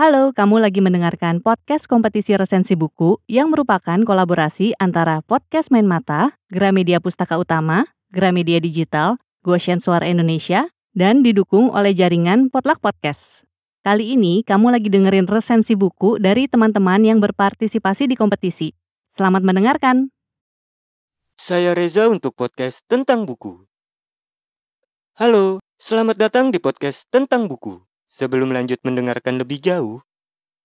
Halo, kamu lagi mendengarkan podcast kompetisi resensi buku yang merupakan kolaborasi antara Podcast Main Mata, Gramedia Pustaka Utama, Gramedia Digital, Goshen Suara Indonesia, dan didukung oleh jaringan Potluck Podcast. Kali ini kamu lagi dengerin resensi buku dari teman-teman yang berpartisipasi di kompetisi. Selamat mendengarkan. Saya Reza untuk podcast tentang buku. Halo, selamat datang di podcast tentang buku. Sebelum lanjut mendengarkan lebih jauh,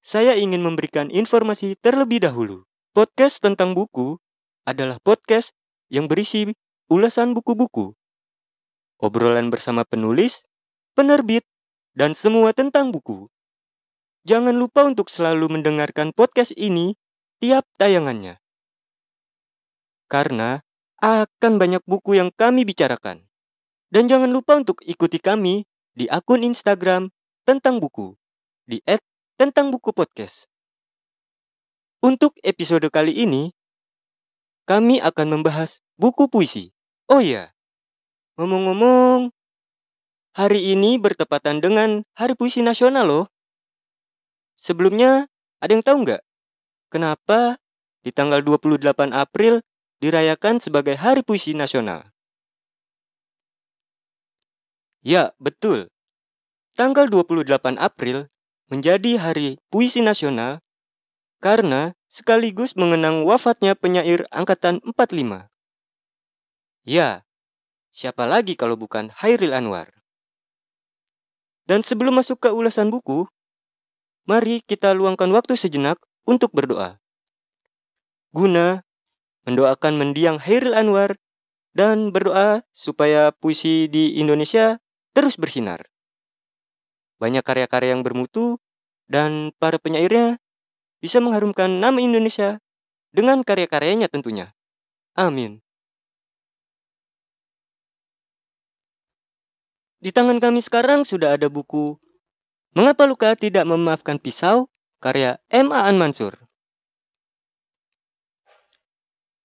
saya ingin memberikan informasi terlebih dahulu. Podcast tentang buku adalah podcast yang berisi ulasan buku-buku, obrolan bersama penulis, penerbit, dan semua tentang buku. Jangan lupa untuk selalu mendengarkan podcast ini tiap tayangannya. Karena akan banyak buku yang kami bicarakan. Dan jangan lupa untuk ikuti kami di akun Instagram tentang buku di tentang buku podcast. Untuk episode kali ini, kami akan membahas buku puisi. Oh iya, ngomong-ngomong, hari ini bertepatan dengan Hari Puisi Nasional loh. Sebelumnya, ada yang tahu nggak? Kenapa di tanggal 28 April dirayakan sebagai Hari Puisi Nasional? Ya, betul. Tanggal 28 April menjadi Hari Puisi Nasional karena sekaligus mengenang wafatnya penyair angkatan 45. Ya, siapa lagi kalau bukan Hairil Anwar? Dan sebelum masuk ke ulasan buku, mari kita luangkan waktu sejenak untuk berdoa. Guna mendoakan mendiang Hairil Anwar dan berdoa supaya puisi di Indonesia terus bersinar banyak karya-karya yang bermutu, dan para penyairnya bisa mengharumkan nama Indonesia dengan karya-karyanya tentunya. Amin. Di tangan kami sekarang sudah ada buku Mengapa Luka Tidak Memaafkan Pisau karya M. Aan Mansur.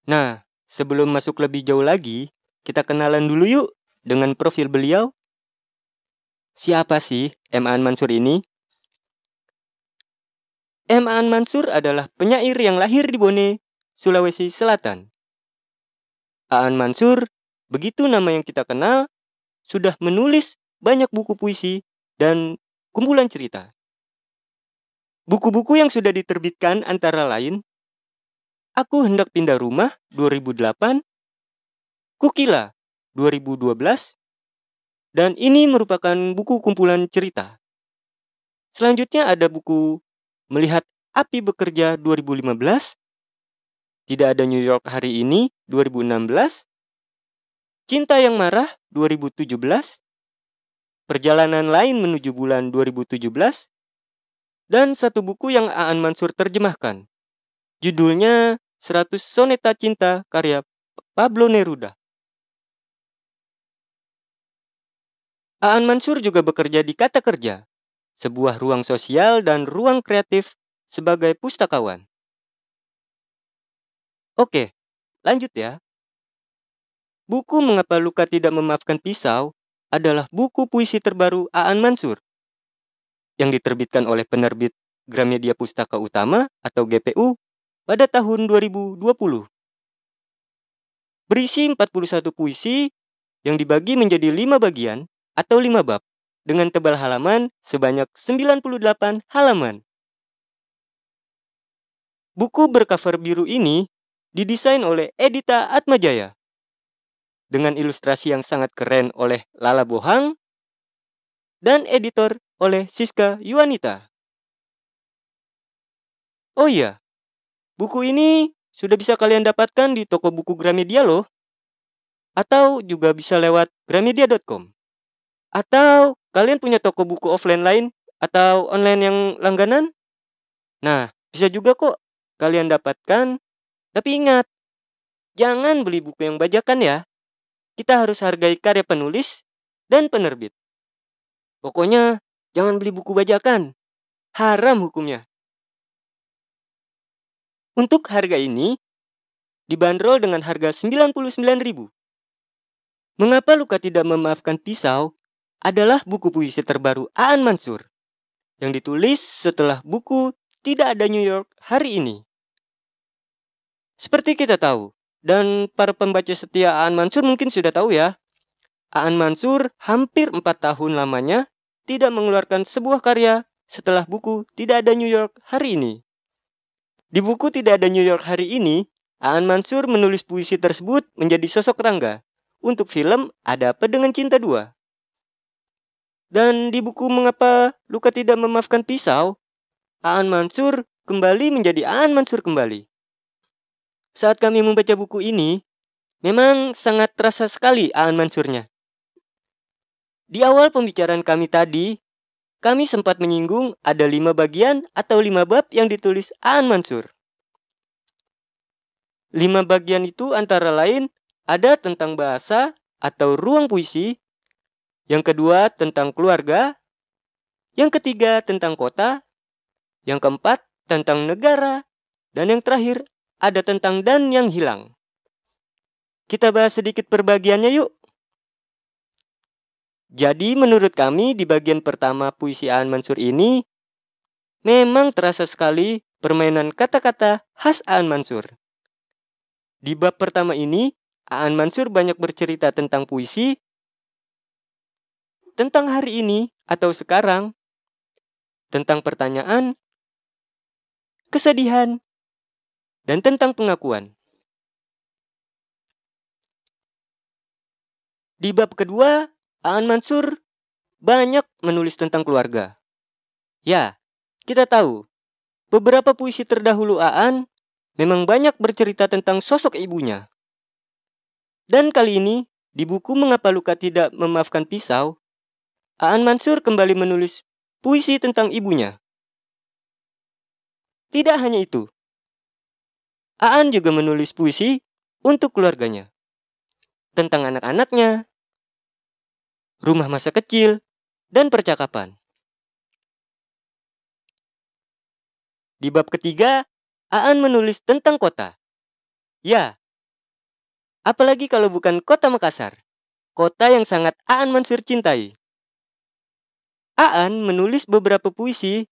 Nah, sebelum masuk lebih jauh lagi, kita kenalan dulu yuk dengan profil beliau Siapa sih M. An Mansur ini? M. An Mansur adalah penyair yang lahir di Bone, Sulawesi Selatan. Aan Mansur, begitu nama yang kita kenal, sudah menulis banyak buku puisi dan kumpulan cerita. Buku-buku yang sudah diterbitkan antara lain Aku Hendak Pindah Rumah 2008, Kukila 2012, dan ini merupakan buku kumpulan cerita. Selanjutnya ada buku Melihat Api Bekerja 2015, Tidak ada New York hari ini 2016, Cinta yang Marah 2017, Perjalanan Lain Menuju Bulan 2017, dan satu buku yang Aan Mansur terjemahkan. Judulnya 100 Soneta Cinta karya Pablo Neruda. Aan Mansur juga bekerja di Kata Kerja, sebuah ruang sosial dan ruang kreatif sebagai pustakawan. Oke, lanjut ya. Buku Mengapa Luka Tidak Memaafkan Pisau adalah buku puisi terbaru Aan Mansur yang diterbitkan oleh penerbit Gramedia Pustaka Utama atau GPU pada tahun 2020. Berisi 41 puisi yang dibagi menjadi lima bagian atau 5 bab dengan tebal halaman sebanyak 98 halaman. Buku bercover biru ini didesain oleh Edita Atmajaya dengan ilustrasi yang sangat keren oleh Lala Bohang dan editor oleh Siska Yuanita. Oh iya, buku ini sudah bisa kalian dapatkan di toko buku Gramedia loh. Atau juga bisa lewat gramedia.com. Atau kalian punya toko buku offline lain atau online yang langganan? Nah, bisa juga kok kalian dapatkan. Tapi ingat, jangan beli buku yang bajakan ya. Kita harus hargai karya penulis dan penerbit. Pokoknya jangan beli buku bajakan. Haram hukumnya. Untuk harga ini dibanderol dengan harga 99.000. Mengapa luka tidak memaafkan pisau adalah buku puisi terbaru Aan Mansur yang ditulis setelah buku Tidak Ada New York hari ini. Seperti kita tahu, dan para pembaca setia Aan Mansur mungkin sudah tahu ya, Aan Mansur hampir empat tahun lamanya tidak mengeluarkan sebuah karya setelah buku Tidak Ada New York hari ini. Di buku Tidak Ada New York hari ini, Aan Mansur menulis puisi tersebut menjadi sosok Rangga untuk film Ada Apa Dengan Cinta Dua. Dan di buku Mengapa Luka Tidak Memaafkan Pisau, Aan Mansur kembali menjadi Aan Mansur kembali. Saat kami membaca buku ini, memang sangat terasa sekali Aan Mansurnya. Di awal pembicaraan kami tadi, kami sempat menyinggung ada lima bagian atau lima bab yang ditulis Aan Mansur. Lima bagian itu antara lain ada tentang bahasa atau ruang puisi, yang kedua tentang keluarga, yang ketiga tentang kota, yang keempat tentang negara, dan yang terakhir ada tentang dan yang hilang. Kita bahas sedikit perbagiannya yuk. Jadi menurut kami di bagian pertama puisi Aan Mansur ini memang terasa sekali permainan kata-kata khas Aan Mansur. Di bab pertama ini, Aan Mansur banyak bercerita tentang puisi, tentang hari ini atau sekarang, tentang pertanyaan, kesedihan, dan tentang pengakuan. Di bab kedua, Aan Mansur banyak menulis tentang keluarga. Ya, kita tahu, beberapa puisi terdahulu Aan memang banyak bercerita tentang sosok ibunya. Dan kali ini, di buku Mengapa Luka Tidak Memaafkan Pisau, Aan Mansur kembali menulis puisi tentang ibunya. Tidak hanya itu, Aan juga menulis puisi untuk keluarganya. Tentang anak-anaknya, rumah masa kecil, dan percakapan. Di bab ketiga, Aan menulis tentang kota. Ya, apalagi kalau bukan kota Makassar, kota yang sangat Aan Mansur cintai. Aan menulis beberapa puisi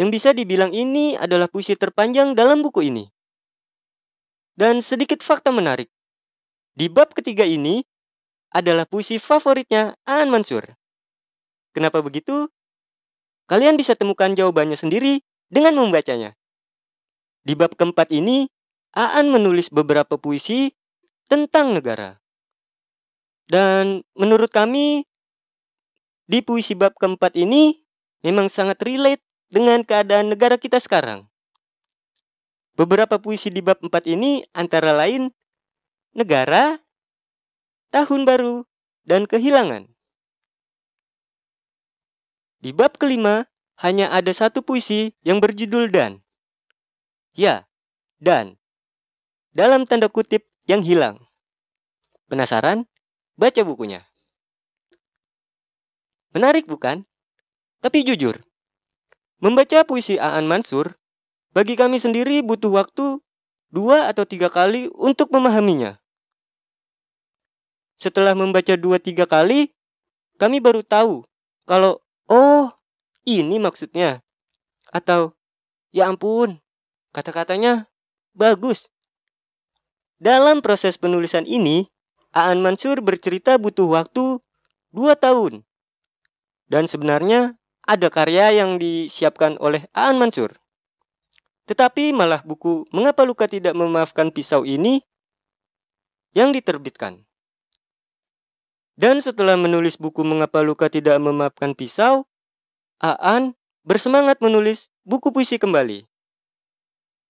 yang bisa dibilang ini adalah puisi terpanjang dalam buku ini. Dan sedikit fakta menarik. Di bab ketiga ini adalah puisi favoritnya Aan Mansur. Kenapa begitu? Kalian bisa temukan jawabannya sendiri dengan membacanya. Di bab keempat ini, Aan menulis beberapa puisi tentang negara. Dan menurut kami, di puisi bab keempat ini memang sangat relate dengan keadaan negara kita sekarang. Beberapa puisi di bab 4 ini antara lain negara, tahun baru, dan kehilangan. Di bab kelima, hanya ada satu puisi yang berjudul Dan. Ya, Dan. Dalam tanda kutip yang hilang. Penasaran? Baca bukunya. Menarik bukan? Tapi jujur, membaca puisi Aan Mansur bagi kami sendiri butuh waktu dua atau tiga kali untuk memahaminya. Setelah membaca dua tiga kali, kami baru tahu kalau oh ini maksudnya. Atau ya ampun, kata-katanya bagus. Dalam proses penulisan ini, Aan Mansur bercerita butuh waktu dua tahun. Dan sebenarnya ada karya yang disiapkan oleh Aan Mansur. Tetapi malah buku Mengapa Luka Tidak Memaafkan Pisau ini yang diterbitkan. Dan setelah menulis buku Mengapa Luka Tidak Memaafkan Pisau, Aan bersemangat menulis buku puisi kembali.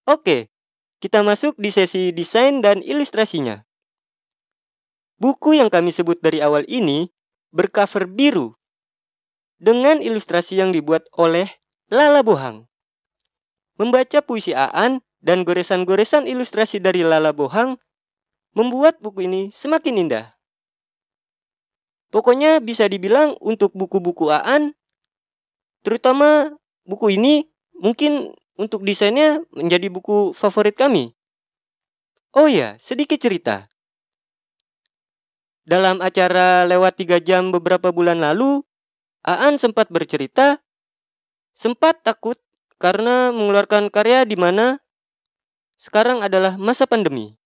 Oke, kita masuk di sesi desain dan ilustrasinya. Buku yang kami sebut dari awal ini bercover biru dengan ilustrasi yang dibuat oleh Lala Bohang. Membaca puisi Aan dan goresan-goresan ilustrasi dari Lala Bohang membuat buku ini semakin indah. Pokoknya bisa dibilang untuk buku-buku Aan, terutama buku ini mungkin untuk desainnya menjadi buku favorit kami. Oh ya, sedikit cerita. Dalam acara lewat tiga jam beberapa bulan lalu, Aan sempat bercerita sempat takut karena mengeluarkan karya di mana sekarang adalah masa pandemi.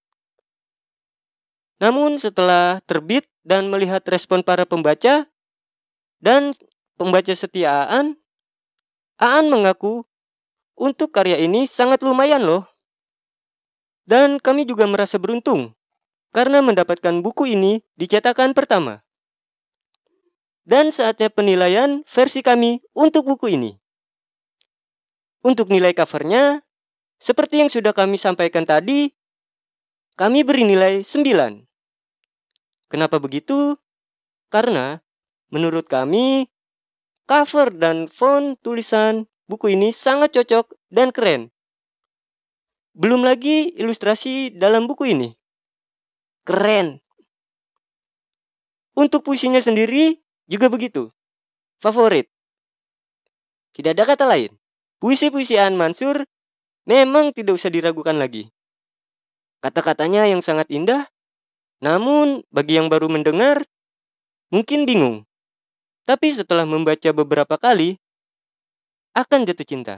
Namun setelah terbit dan melihat respon para pembaca dan pembaca setia Aan, Aan mengaku untuk karya ini sangat lumayan loh. Dan kami juga merasa beruntung karena mendapatkan buku ini di cetakan pertama. Dan saatnya penilaian versi kami untuk buku ini. Untuk nilai covernya, seperti yang sudah kami sampaikan tadi, kami beri nilai 9. Kenapa begitu? Karena menurut kami cover dan font tulisan buku ini sangat cocok dan keren. Belum lagi ilustrasi dalam buku ini. Keren. Untuk puisinya sendiri juga begitu. Favorit. Tidak ada kata lain. Puisi-puisi An Mansur memang tidak usah diragukan lagi. Kata-katanya yang sangat indah namun, bagi yang baru mendengar, mungkin bingung. Tapi setelah membaca beberapa kali, akan jatuh cinta.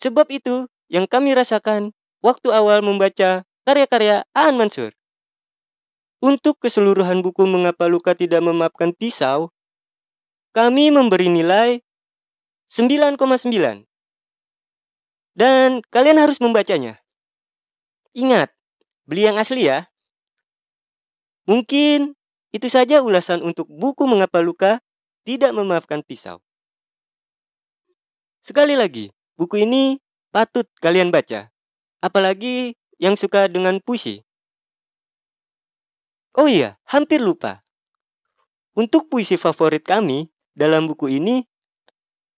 Sebab itu yang kami rasakan waktu awal membaca karya-karya Aan Mansur. Untuk keseluruhan buku Mengapa Luka Tidak Memaafkan Pisau, kami memberi nilai 9,9. Dan kalian harus membacanya. Ingat, beli yang asli ya. Mungkin itu saja ulasan untuk buku Mengapa Luka Tidak Memaafkan Pisau. Sekali lagi, buku ini patut kalian baca. Apalagi yang suka dengan puisi. Oh iya, hampir lupa. Untuk puisi favorit kami dalam buku ini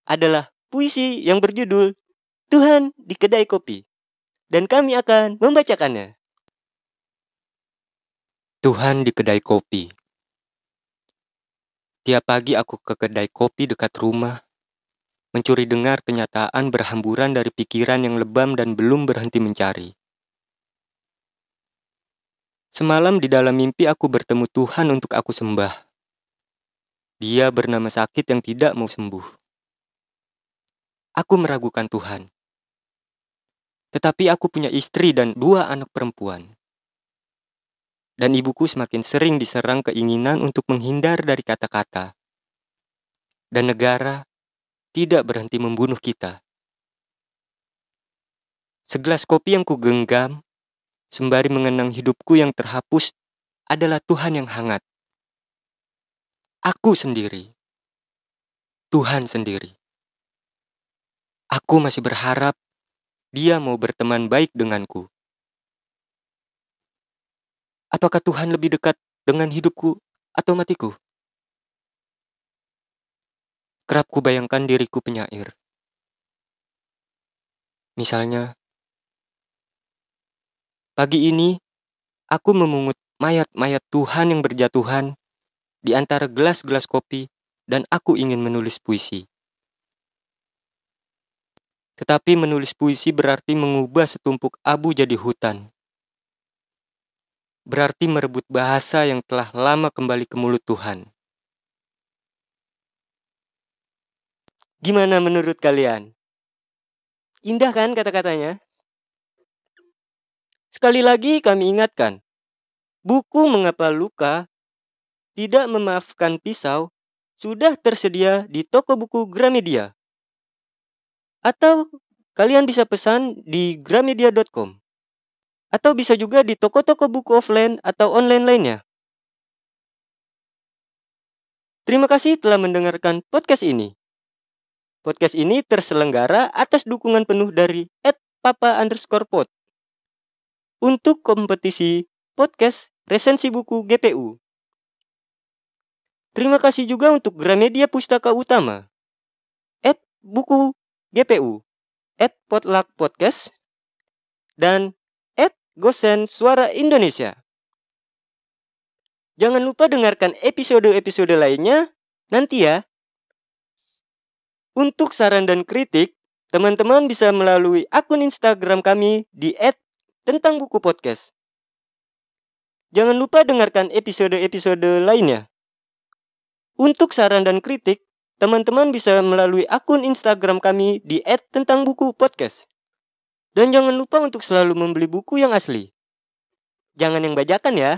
adalah puisi yang berjudul Tuhan di Kedai Kopi. Dan kami akan membacakannya. Tuhan di kedai kopi. Tiap pagi aku ke kedai kopi dekat rumah, mencuri dengar kenyataan berhamburan dari pikiran yang lebam dan belum berhenti mencari. Semalam di dalam mimpi aku bertemu Tuhan untuk aku sembah. Dia bernama sakit yang tidak mau sembuh. Aku meragukan Tuhan. Tetapi aku punya istri dan dua anak perempuan dan ibuku semakin sering diserang keinginan untuk menghindar dari kata-kata. Dan negara tidak berhenti membunuh kita. Segelas kopi yang kugenggam, sembari mengenang hidupku yang terhapus, adalah Tuhan yang hangat. Aku sendiri. Tuhan sendiri. Aku masih berharap dia mau berteman baik denganku. Apakah Tuhan lebih dekat dengan hidupku atau matiku? Kerap ku bayangkan diriku penyair. Misalnya, pagi ini aku memungut mayat-mayat Tuhan yang berjatuhan di antara gelas-gelas kopi dan aku ingin menulis puisi. Tetapi menulis puisi berarti mengubah setumpuk abu jadi hutan berarti merebut bahasa yang telah lama kembali ke mulut Tuhan. Gimana menurut kalian? Indah kan kata-katanya? Sekali lagi kami ingatkan, buku Mengapa Luka Tidak Memaafkan Pisau sudah tersedia di toko buku Gramedia. Atau kalian bisa pesan di gramedia.com. Atau bisa juga di toko-toko buku offline atau online lainnya. Terima kasih telah mendengarkan podcast ini. Podcast ini terselenggara atas dukungan penuh dari papa underscore pod untuk kompetisi podcast resensi buku GPU. Terima kasih juga untuk Gramedia Pustaka Utama, at buku GPU, at potluck podcast, dan Gosen Suara Indonesia. Jangan lupa dengarkan episode-episode lainnya nanti ya. Untuk saran dan kritik, teman-teman bisa melalui akun Instagram kami di @tentang buku podcast. Jangan lupa dengarkan episode-episode lainnya. Untuk saran dan kritik, teman-teman bisa melalui akun Instagram kami di @tentangbuku_podcast. Dan jangan lupa untuk selalu membeli buku yang asli. Jangan yang bajakan ya.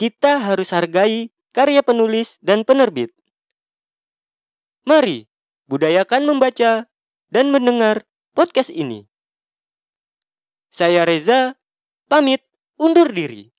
Kita harus hargai karya penulis dan penerbit. Mari budayakan membaca dan mendengar podcast ini. Saya Reza, pamit undur diri.